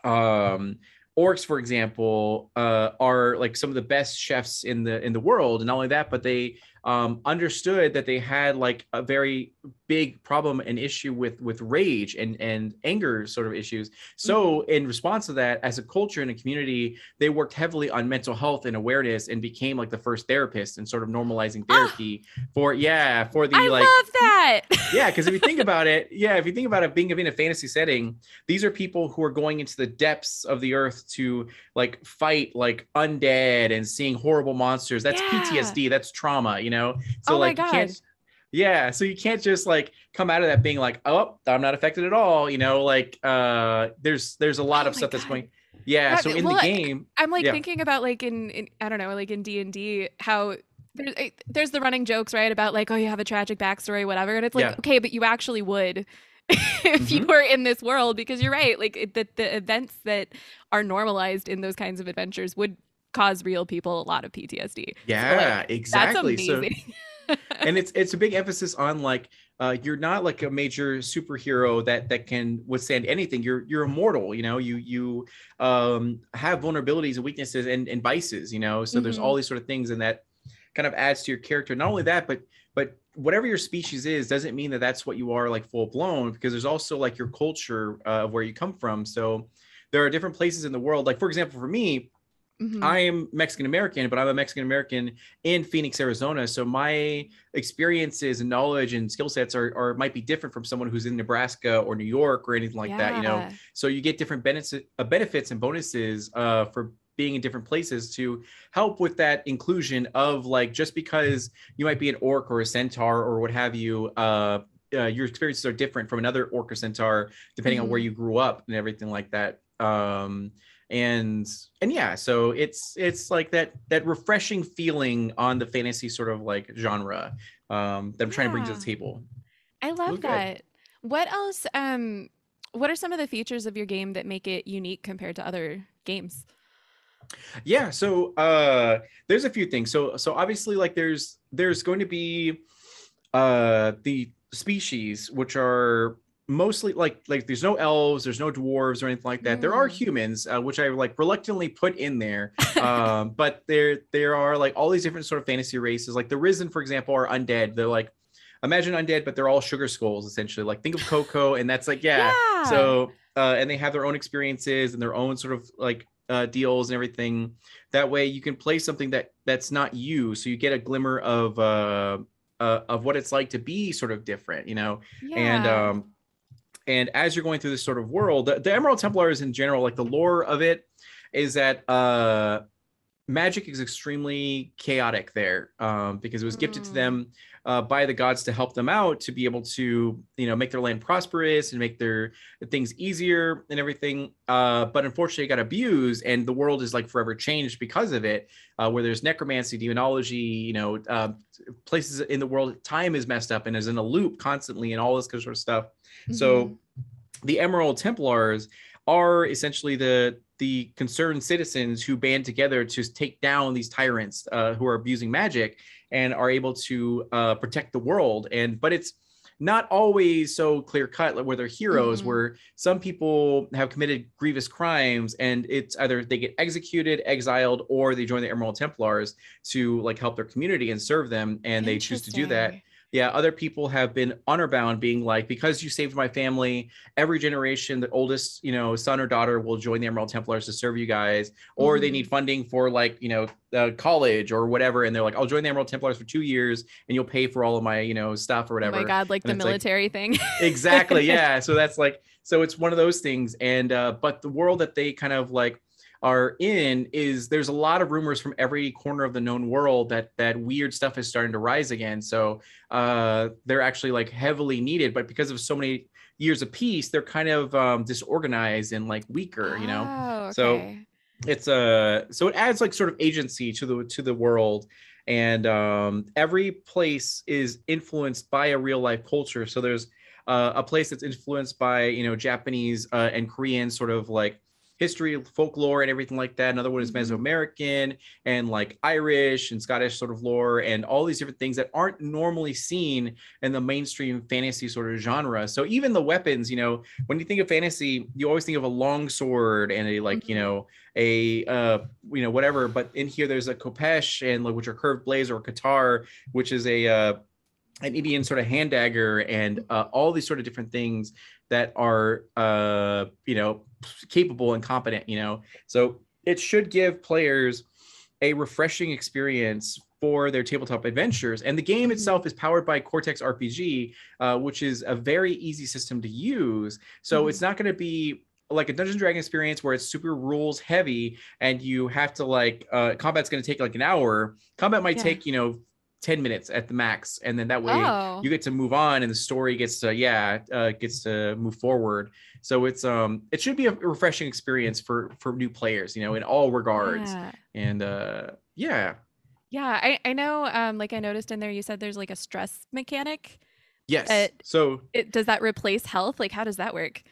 um orcs for example uh, are like some of the best chefs in the in the world. And not only that but they um, understood that they had like a very big problem and issue with with rage and and anger sort of issues so mm-hmm. in response to that as a culture and a community they worked heavily on mental health and awareness and became like the first therapist and sort of normalizing ah! therapy oh, for yeah for the I like love that yeah because if you think about it yeah if you think about it being in a fantasy setting these are people who are going into the depths of the earth to like fight like undead and seeing horrible monsters that's yeah. ptsd that's trauma you know so oh like you can't yeah so you can't just like come out of that being like oh i'm not affected at all you know like uh there's there's a lot oh of stuff God. that's going yeah so in well, the game i'm like yeah. thinking about like in, in i don't know like in d&d how there's, eh, there's the running jokes right about like oh you have a tragic backstory whatever and it's like yeah. okay but you actually would if mm-hmm. you were in this world because you're right like the, the events that are normalized in those kinds of adventures would cause real people a lot of ptsd yeah so, like, exactly so and it's it's a big emphasis on like uh, you're not like a major superhero that that can withstand anything. You're you're immortal. You know, you you um, have vulnerabilities and weaknesses and, and vices. You know, so mm-hmm. there's all these sort of things, and that kind of adds to your character. Not only that, but but whatever your species is doesn't mean that that's what you are like full blown because there's also like your culture uh, of where you come from. So there are different places in the world. Like for example, for me, Mm-hmm. I am Mexican American, but I'm a Mexican American in Phoenix, Arizona. So my experiences and knowledge and skill sets are, are might be different from someone who's in Nebraska or New York or anything like yeah. that. You know, so you get different benefits, uh, benefits and bonuses uh, for being in different places to help with that inclusion of like just because you might be an orc or a centaur or what have you. Uh, uh, your experiences are different from another orc or centaur depending mm-hmm. on where mm-hmm. you grew up and everything like that. Um, and and yeah so it's it's like that that refreshing feeling on the fantasy sort of like genre um that i'm trying to bring to the table. I love that good. what else um what are some of the features of your game that make it unique compared to other games? Yeah so uh there's a few things. So so obviously like there's there's going to be uh the species which are mostly like like there's no elves there's no dwarves or anything like that mm. there are mm. humans uh, which i like reluctantly put in there um but there there are like all these different sort of fantasy races like the risen for example are undead they're like imagine undead but they're all sugar skulls essentially like think of coco and that's like yeah, yeah. so uh and they have their own experiences and their own sort of like uh deals and everything that way you can play something that that's not you so you get a glimmer of uh uh, of what it's like to be sort of different, you know, yeah. and um, and as you're going through this sort of world, the, the Emerald Templars in general, like the lore of it, is that uh, magic is extremely chaotic there um, because it was gifted mm. to them uh, by the gods to help them out to be able to you know make their land prosperous and make their things easier and everything uh, but unfortunately it got abused and the world is like forever changed because of it uh, where there's necromancy demonology you know uh, places in the world time is messed up and is in a loop constantly and all this sort of stuff mm-hmm. so the emerald templars are essentially the the concerned citizens who band together to take down these tyrants uh, who are abusing magic and are able to uh, protect the world. And but it's not always so clear cut like where they're heroes mm-hmm. where some people have committed grievous crimes and it's either they get executed exiled or they join the emerald templars to like help their community and serve them and they choose to do that yeah, other people have been honor bound, being like, because you saved my family, every generation, the oldest, you know, son or daughter will join the Emerald Templars to serve you guys, or mm-hmm. they need funding for like, you know, uh, college or whatever, and they're like, I'll join the Emerald Templars for two years, and you'll pay for all of my, you know, stuff or whatever. Oh my god, like and the military like, thing. exactly, yeah. So that's like, so it's one of those things, and uh, but the world that they kind of like are in is there's a lot of rumors from every corner of the known world that that weird stuff is starting to rise again. So uh, they're actually like heavily needed, but because of so many years of peace, they're kind of um, disorganized and like weaker, you know. Oh, okay. So it's a uh, so it adds like sort of agency to the to the world and um, every place is influenced by a real life culture so there's uh, a place that's influenced by you know japanese uh, and korean sort of like history, folklore, and everything like that. Another one is mm-hmm. Mesoamerican and like Irish and Scottish sort of lore, and all these different things that aren't normally seen in the mainstream fantasy sort of genre. So even the weapons, you know, when you think of fantasy, you always think of a long sword and a like, you mm-hmm. know, a uh, you know, whatever. But in here, there's a khopesh and like which are curved blades or a katar, which is a uh, an Indian sort of hand dagger and uh, all these sort of different things that are uh, you know capable and competent, you know. So it should give players a refreshing experience for their tabletop adventures. And the game mm-hmm. itself is powered by Cortex RPG, uh, which is a very easy system to use. So mm-hmm. it's not going to be like a Dungeons Dragon experience where it's super rules heavy and you have to like uh, combat's going to take like an hour. Combat might yeah. take you know 10 minutes at the max and then that way oh. you get to move on and the story gets to yeah uh, gets to move forward so it's um it should be a refreshing experience for for new players you know in all regards yeah. and uh yeah yeah I, I know um like i noticed in there you said there's like a stress mechanic yes so it, does that replace health like how does that work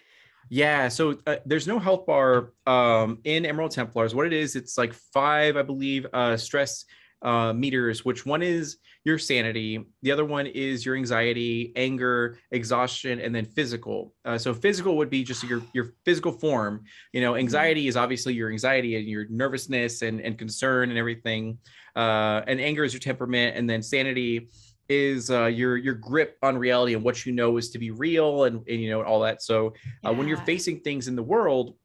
yeah, so uh, there's no health bar um, in Emerald Templars. What it is, it's like five, I believe, uh, stress uh, meters, which one is your sanity, the other one is your anxiety, anger, exhaustion, and then physical. Uh, so physical would be just your your physical form. You know, anxiety is obviously your anxiety and your nervousness and and concern and everything. Uh, and anger is your temperament, and then sanity is uh, your your grip on reality and what you know is to be real and, and you know all that. So uh, when you're facing things in the world,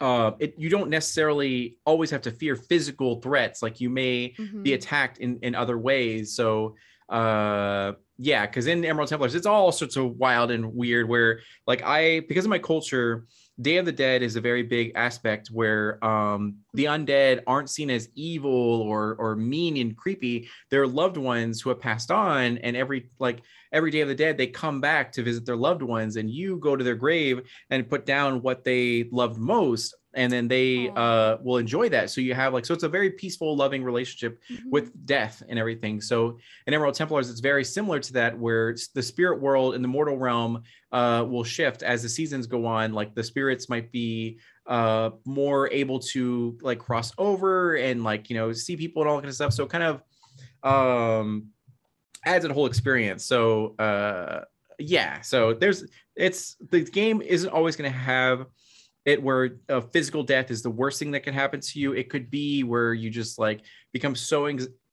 uh, it, you don't necessarily always have to fear physical threats. Like you may mm-hmm. be attacked in in other ways. So uh yeah because in emerald templars it's all sorts of wild and weird where like i because of my culture Day of the Dead is a very big aspect where um, the undead aren't seen as evil or or mean and creepy. They're loved ones who have passed on, and every like every Day of the Dead, they come back to visit their loved ones, and you go to their grave and put down what they loved most and then they uh, will enjoy that. So you have like so it's a very peaceful, loving relationship mm-hmm. with death and everything. So in Emerald Templars, it's very similar to that, where the spirit world and the mortal realm uh, will shift as the seasons go on. Like the spirits might be uh, more able to like cross over and like you know see people and all that kind of stuff. So kind of um, adds a whole experience. So uh, yeah, so there's it's the game isn't always going to have it where a physical death is the worst thing that can happen to you. It could be where you just like become so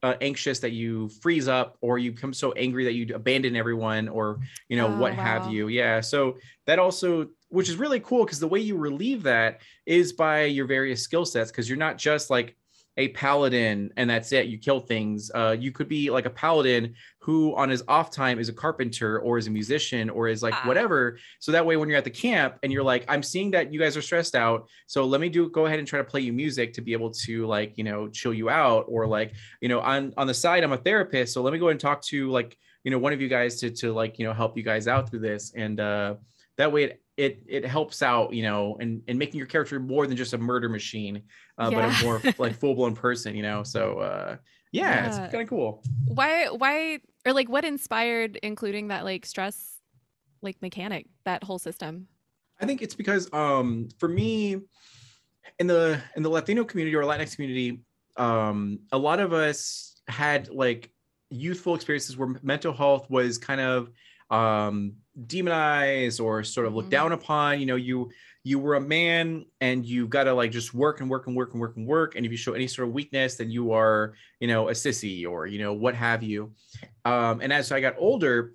uh, anxious that you freeze up, or you become so angry that you abandon everyone, or you know oh, what wow. have you. Yeah. So that also, which is really cool, because the way you relieve that is by your various skill sets, because you're not just like a paladin and that's it you kill things. Uh, you could be like a paladin who on his off time is a carpenter or is a musician or is like ah. whatever. So that way when you're at the camp and you're like i'm seeing that you guys are stressed out so let me do go ahead and try to play you music to be able to like you know chill you out or like you know on on the side i'm a therapist so let me go and talk to like you know one of you guys to to like you know help you guys out through this. And uh that way it it it helps out you know and and making your character more than just a murder machine uh, yeah. but a more like full-blown person you know so uh yeah, yeah. it's kind of cool why why or like what inspired including that like stress like mechanic that whole system i think it's because um for me in the in the latino community or latinx community um a lot of us had like youthful experiences where mental health was kind of um demonized or sort of look mm-hmm. down upon you know you you were a man and you got to like just work and work and work and work and work and if you show any sort of weakness then you are you know a sissy or you know what have you um and as i got older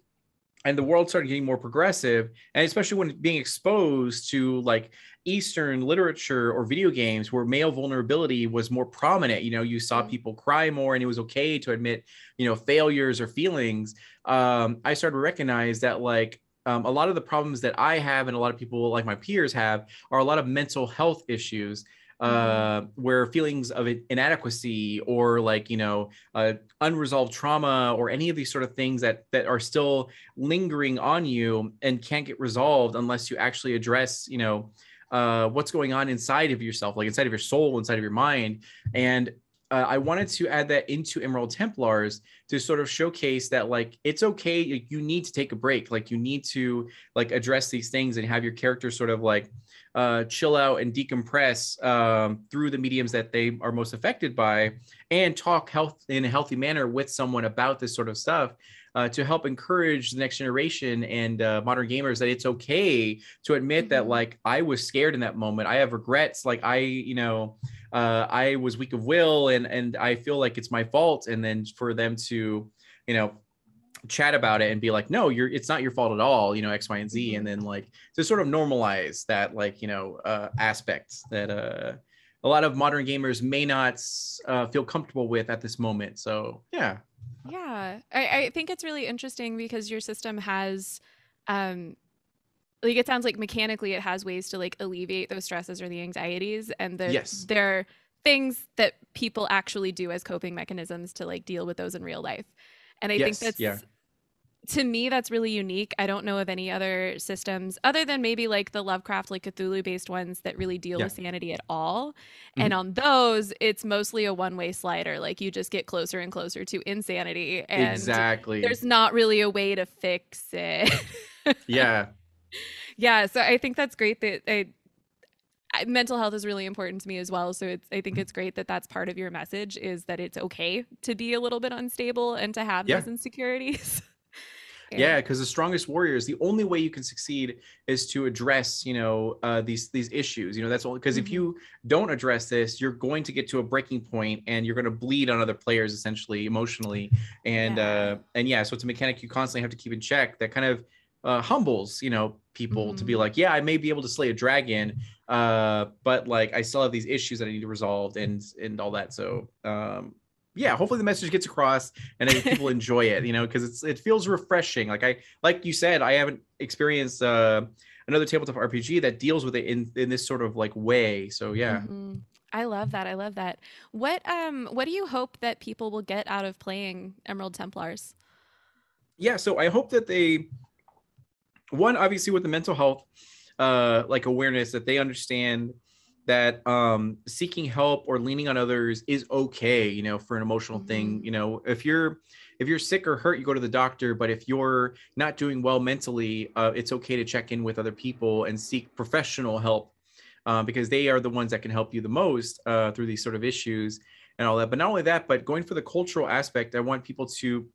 and the world started getting more progressive and especially when being exposed to like eastern literature or video games where male vulnerability was more prominent you know you saw mm-hmm. people cry more and it was okay to admit you know failures or feelings um i started to recognize that like um, a lot of the problems that I have and a lot of people like my peers have are a lot of mental health issues mm-hmm. uh, where feelings of inadequacy or like you know uh, unresolved trauma or any of these sort of things that that are still lingering on you and can't get resolved unless you actually address you know uh, what's going on inside of yourself like inside of your soul inside of your mind and uh, I wanted to add that into Emerald Templars to sort of showcase that like it's okay. You need to take a break. Like you need to like address these things and have your character sort of like uh, chill out and decompress um, through the mediums that they are most affected by, and talk health in a healthy manner with someone about this sort of stuff. Uh, to help encourage the next generation and uh, modern gamers that it's okay to admit that mm-hmm. like I was scared in that moment. I have regrets. Like I, you know, uh, I was weak of will and and I feel like it's my fault. And then for them to, you know, chat about it and be like, no, you're it's not your fault at all, you know, X, Y, and Z. And then like to sort of normalize that like, you know, uh aspects that uh a lot of modern gamers may not uh, feel comfortable with at this moment. So yeah. Yeah. I, I think it's really interesting because your system has um like it sounds like mechanically it has ways to like alleviate those stresses or the anxieties and the yes. there are things that people actually do as coping mechanisms to like deal with those in real life and i yes. think that's yeah. to me that's really unique i don't know of any other systems other than maybe like the lovecraft like cthulhu based ones that really deal yeah. with sanity at all mm-hmm. and on those it's mostly a one way slider like you just get closer and closer to insanity and exactly there's not really a way to fix it yeah yeah so i think that's great that i mental health is really important to me as well so it's i think Mm-hmm. it's great that that's part of your message is that it's okay to be a little bit unstable and to have Yeah. those insecurities yeah because the strongest warriors the only way you can succeed is to address you know uh, these these issues you know that's all because if Mhm. you don't address this you're going to get to a breaking point and you're going to bleed on other players essentially emotionally and Yeah. uh and yeah so it's a mechanic you constantly have to keep in check that kind of uh, humbles you know people to be Mhm. like yeah i may be able to slay a dragon uh but like i still have these issues that i need to resolve and and all that so um yeah hopefully the message gets across and then people enjoy it you know because it's it feels refreshing like i like you said i haven't experienced uh another tabletop rpg that deals with it in in this sort of like way so yeah Mhm. I love that. I love that. What um what do you hope that people will get out of playing Emerald Templars? yeah so i hope that they one obviously with the mental health uh like awareness that they understand that um seeking help or leaning on others is okay you know for an emotional thing Mhm. you know if you're if you're sick or hurt you go to the doctor but if you're not doing well mentally uh, it's okay to check in with other people and seek professional help um, because they are the ones that can help you the most uh, through these sort of issues and all that but not only that but going for the cultural aspect i want people to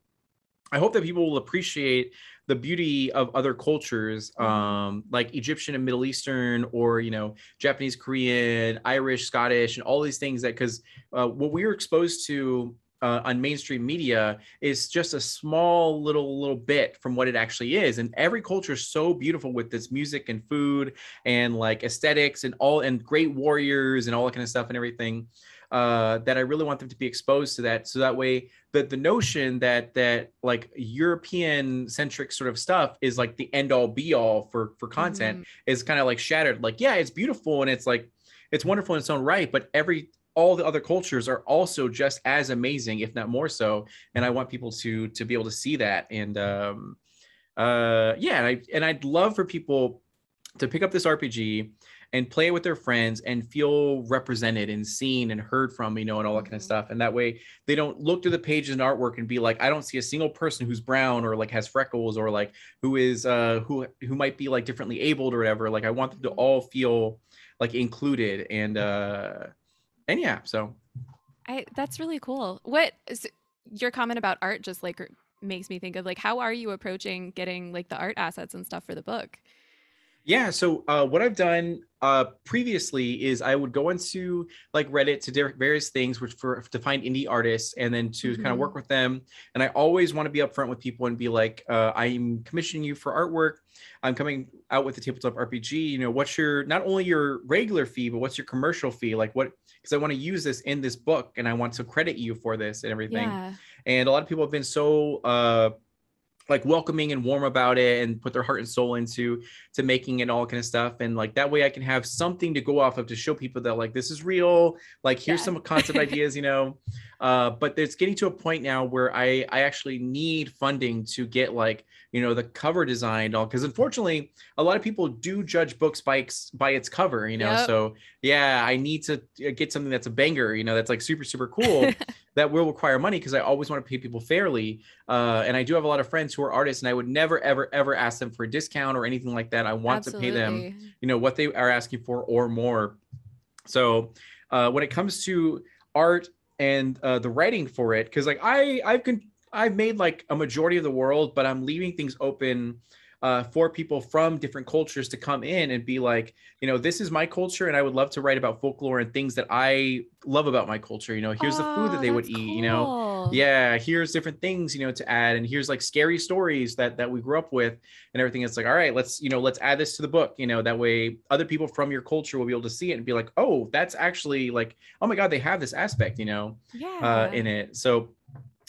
I hope that people will appreciate the beauty of other cultures, Mhm. um, like Egyptian and Middle Eastern, or you know, Japanese, Korean, Irish, Scottish, and all these things. That because uh, what we were exposed to uh, on mainstream media is just a small little little bit from what it actually is, and every culture is so beautiful with this music and food and like aesthetics and all and great warriors and all that kind of stuff and everything. Uh, that I really want them to be exposed to that, so that way the the notion that that like European centric sort of stuff is like the end all be all for for content is kind of like shattered. Like, yeah, it's beautiful and it's like it's wonderful in its own right, but every all the other cultures are also just as amazing, if not more so. And I want people to to be able to see that. And um uh yeah, and I and I'd love for people to pick up this RPG and play with their friends and feel represented and seen and heard from, you know, and all that kind of Mhm. stuff. And that way they don't look through the pages and artwork and be like, I don't see a single person who's brown or like has freckles or like who is uh who who might be like differently abled or whatever. Like I want them to Mhm. all feel like included and uh and yeah, so I that's really cool. What is, your comment about art just like makes me think of like how are you approaching getting like the art assets and stuff for the book? Yeah. So uh, what I've done uh, previously is I would go into like Reddit to various things, which for to find indie artists and then to kind of work with them. And I always want to be upfront with people and be like, uh, I'm commissioning you for artwork. I'm coming out with the tabletop RPG. You know, what's your not only your regular fee, but what's your commercial fee? Like what? Because I want to use this in this book and I want to credit you for this and everything Yeah. and a lot of people have been so uh like welcoming and warm about it and put their heart and soul into to making it all kind of stuff. And like that way i can have something to go off of to show people that like this is real. Like here's Yeah. some concept ideas you know uh but it's getting to a point now where i i actually need funding to get like you know the cover design and all because unfortunately a lot of people do judge books by its by its cover you know Yep. so yeah i need to uh, get something that's a banger you know that's like super super cool that will require money because I always want to pay people fairly. Uh, and I do have a lot of friends who are artists, and I would never, ever, ever ask them for a discount or anything like that. I want to pay them, you know, what they are asking for or more. So uh, when it comes to art and uh, the writing for it, because like I, I've con- I've made like a majority of the world, but I'm leaving things open uh, for people from different cultures to come in and be like, you know, this is my culture, and I would love to write about folklore and things that I love about my culture. You know, here's the food that Oh, they would that's eat. You know, cool. yeah here's different things you know to add and here's like scary stories that that we grew up with and everything it's like all right let's you know let's add this to the book you know that way other people from your culture will be able to see it and be like oh that's actually like oh my god they have this aspect you know Yeah. uh in it so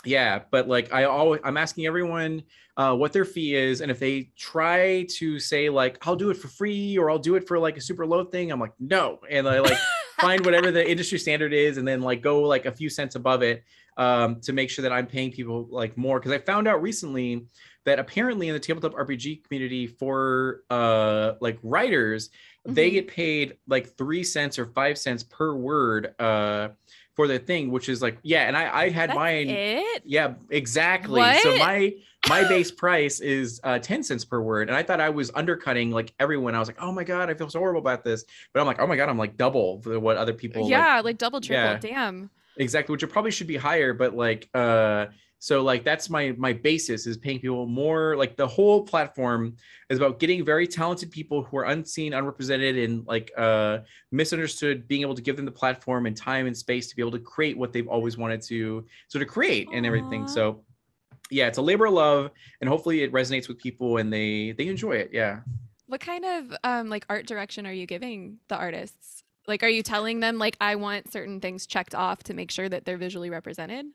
yeah but like i always i'm asking everyone uh what their fee is and if they try to say like i'll do it for free or i'll do it for like a super low thing i'm like no and i like find whatever the industry standard is and then like go like a few cents above it um, to make sure that I'm paying people like more. Because I found out recently that apparently in the tabletop RPG community for uh, like writers, they Mhm. get paid like three cents or five cents per word uh, for their thing, which is like yeah. And I I had That's mine. it? Yeah, exactly. So my my base price is uh, 10 cents per word. And I thought I was undercutting like everyone. I was like, oh my God, I feel so horrible about this. But I'm like, oh my God, I'm like double what other people. Yeah, like, like double, triple. Yeah. Damn. exactly, which it probably should be higher, but like, uh, so like that's my my basis is paying people more like the whole platform is about getting very talented people who are unseen unrepresented and like uh misunderstood being able to give them the platform and time and space to be able to create what they've always wanted to sort of create and everything so yeah it's a labor of love and hopefully it resonates with people and they they enjoy it yeah What kind of um like art direction are you giving the artists? Like are you telling them like I want certain things checked off to make sure that they're visually represented?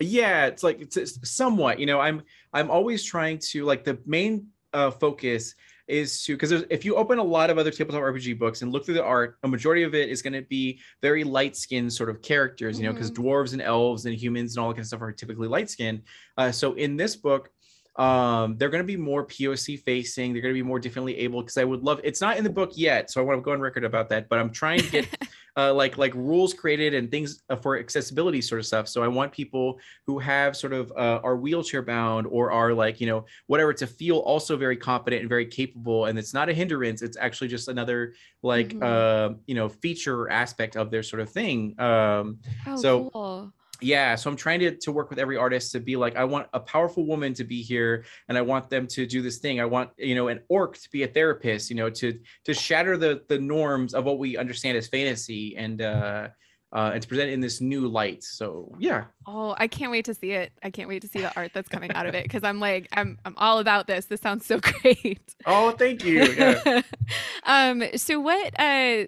yeah it's like it's, it's somewhat you know i'm i'm always trying to like the main uh focus is to because if you open a lot of other tabletop rpg books and look through the art a majority of it is going to be very light skinned sort of characters you know because dwarves and elves and humans and all that kind of stuff are typically light skinned uh, so in this book um they're going to be more poc facing they're going to be more differently able because i would love it's not in the book yet so i want to go on record about that but i'm trying to get uh, like like rules created and things uh, for accessibility sort of stuff. So I want people who have sort of uh, are wheelchair bound or are like you know whatever to feel also very competent and very capable, and it's not a hindrance. It's actually just another like Mhm. uh, you know feature aspect of their sort of thing. Um, Oh, So- cool. Yeah so i'm trying to, to work with every artist to be like i want a powerful woman to be here and i want them to do this thing i want you know an orc to be a therapist you know to to shatter the the norms of what we understand as fantasy and uh uh and to present it in this new light so yeah Oh, I can't wait to see it. I can't wait to see the art that's coming out of it because I'm like, I'm I'm all about this. This sounds so great. oh thank you yeah. um, so what uh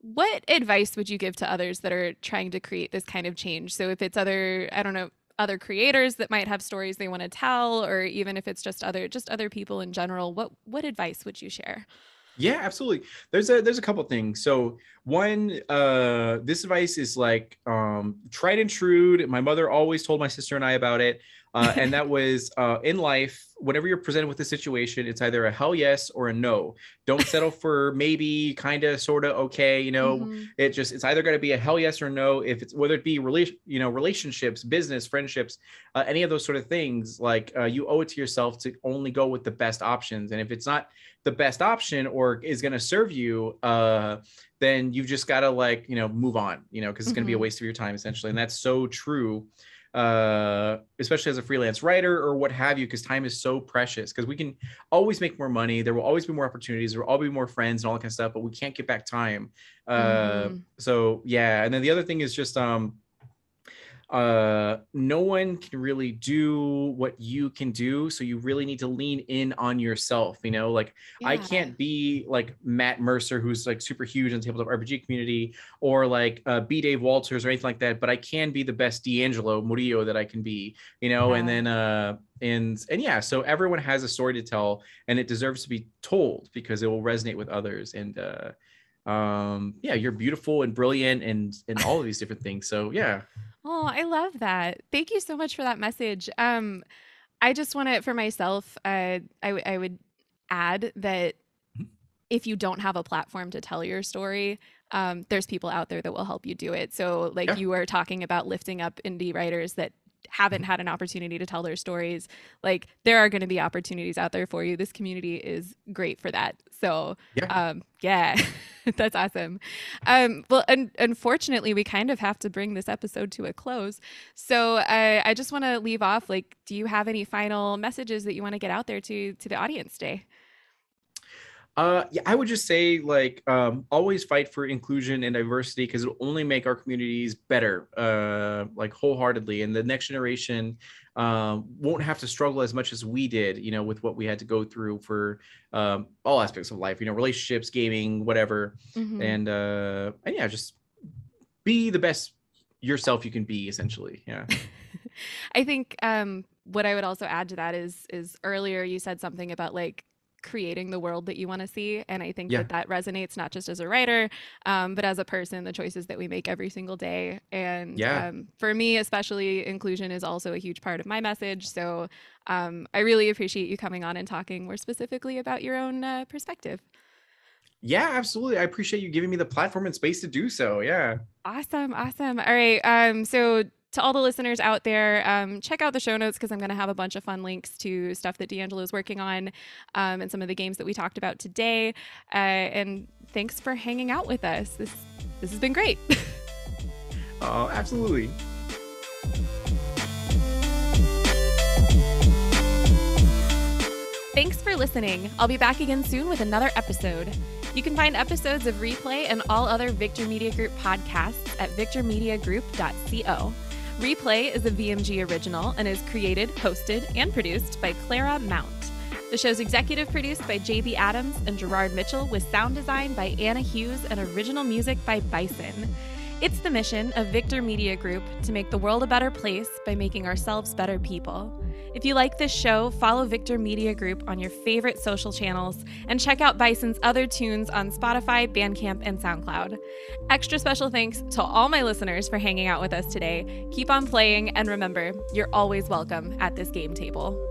what advice would you give to others that are trying to create this kind of change? So if it's other, I don't know, other creators that might have stories they want to tell, or even if it's just other just other people in general, what what advice would you share? Yeah, absolutely. There's a there's a couple things. So one, uh, this advice is like um, tried and true. My mother always told my sister and I about it, uh, and that was uh, in life. Whenever you're presented with a situation, it's either a hell yes or a no. Don't settle for maybe, kind of, sort of, okay. You know, Mhm. it just it's either going to be a hell yes or no. If it's whether it be relation, you know, relationships, business, friendships, uh, any of those sort of things, like uh, you owe it to yourself to only go with the best options. And if it's not the best option or is going to serve you, uh, then you've just got to like you know move on. You know, because it's going to be a Mhm. waste of your time essentially, and that's so true. Uh, especially as a freelance writer or what have you, because time is so precious. Because we can always make more money. There will always be more opportunities. There will always be more friends and all that kind of stuff. But we can't get back time. Uh, Mhm. so yeah and then the other thing is just um uh no one can really do what you can do so you really need to lean in on yourself you know like i can't be like matt mercer who's like super huge in the tabletop rpg community or like uh b. Dave walters or anything like that but i can be the best d'angelo murillo that i can be you know and then uh and and yeah so everyone has a story to tell and it deserves to be told because it will resonate with others and uh um yeah you're beautiful and brilliant and and all of these different things so yeah Oh, I love that. Thank you so much for that message. Um, I just want to, for myself, uh, I, w- I would add that Mhm. if you don't have a platform to tell your story, um, there's people out there that will help you do it. So, like Yeah. you were talking about lifting up indie writers that haven't had an opportunity to tell their stories, like there are going to be opportunities out there for you. This community is great for that. So, Yeah. um, yeah, that's awesome. Um, well, un- unfortunately, we kind of have to bring this episode to a close. So I I just want to leave off. Like, do you have any final messages that you want to get out there to to the audience today? Uh, yeah, I would just say like um, always fight for inclusion and diversity because it'll only make our communities better, uh, like wholeheartedly. And the next generation um, won't have to struggle as much as we did, you know, with what we had to go through for um, all aspects of life, you know, relationships, gaming, whatever. Mhm. And uh, and yeah, just be the best yourself you can be, essentially. Yeah. I think um, what I would also add to that is is earlier you said something about like creating the world that you want to see and i think Yeah. that that resonates not just as a writer um, but as a person the choices that we make every single day and Yeah. um, for me especially inclusion is also a huge part of my message so um, i really appreciate you coming on and talking more specifically about your own uh, perspective Yeah, absolutely. I appreciate you giving me the platform and space to do so. Yeah. Awesome, awesome. All right. Um, so to all the listeners out there, um, check out the show notes because I'm going to have a bunch of fun links to stuff that D'Angelo is working on um, and some of the games that we talked about today. Uh, and thanks for hanging out with us. This this has been great. oh, absolutely. Thanks for listening. I'll be back again soon with another episode. You can find episodes of Replay and all other Victor Media Group podcasts at victormediagroup.co. Replay is a VMG original and is created, hosted, and produced by Clara Mount. The show's executive produced by JB Adams and Gerard Mitchell with sound design by Anna Hughes and original music by Bison. It's the mission of Victor Media Group to make the world a better place by making ourselves better people. If you like this show, follow Victor Media Group on your favorite social channels and check out Bison's other tunes on Spotify, Bandcamp, and SoundCloud. Extra special thanks to all my listeners for hanging out with us today. Keep on playing, and remember, you're always welcome at this game table.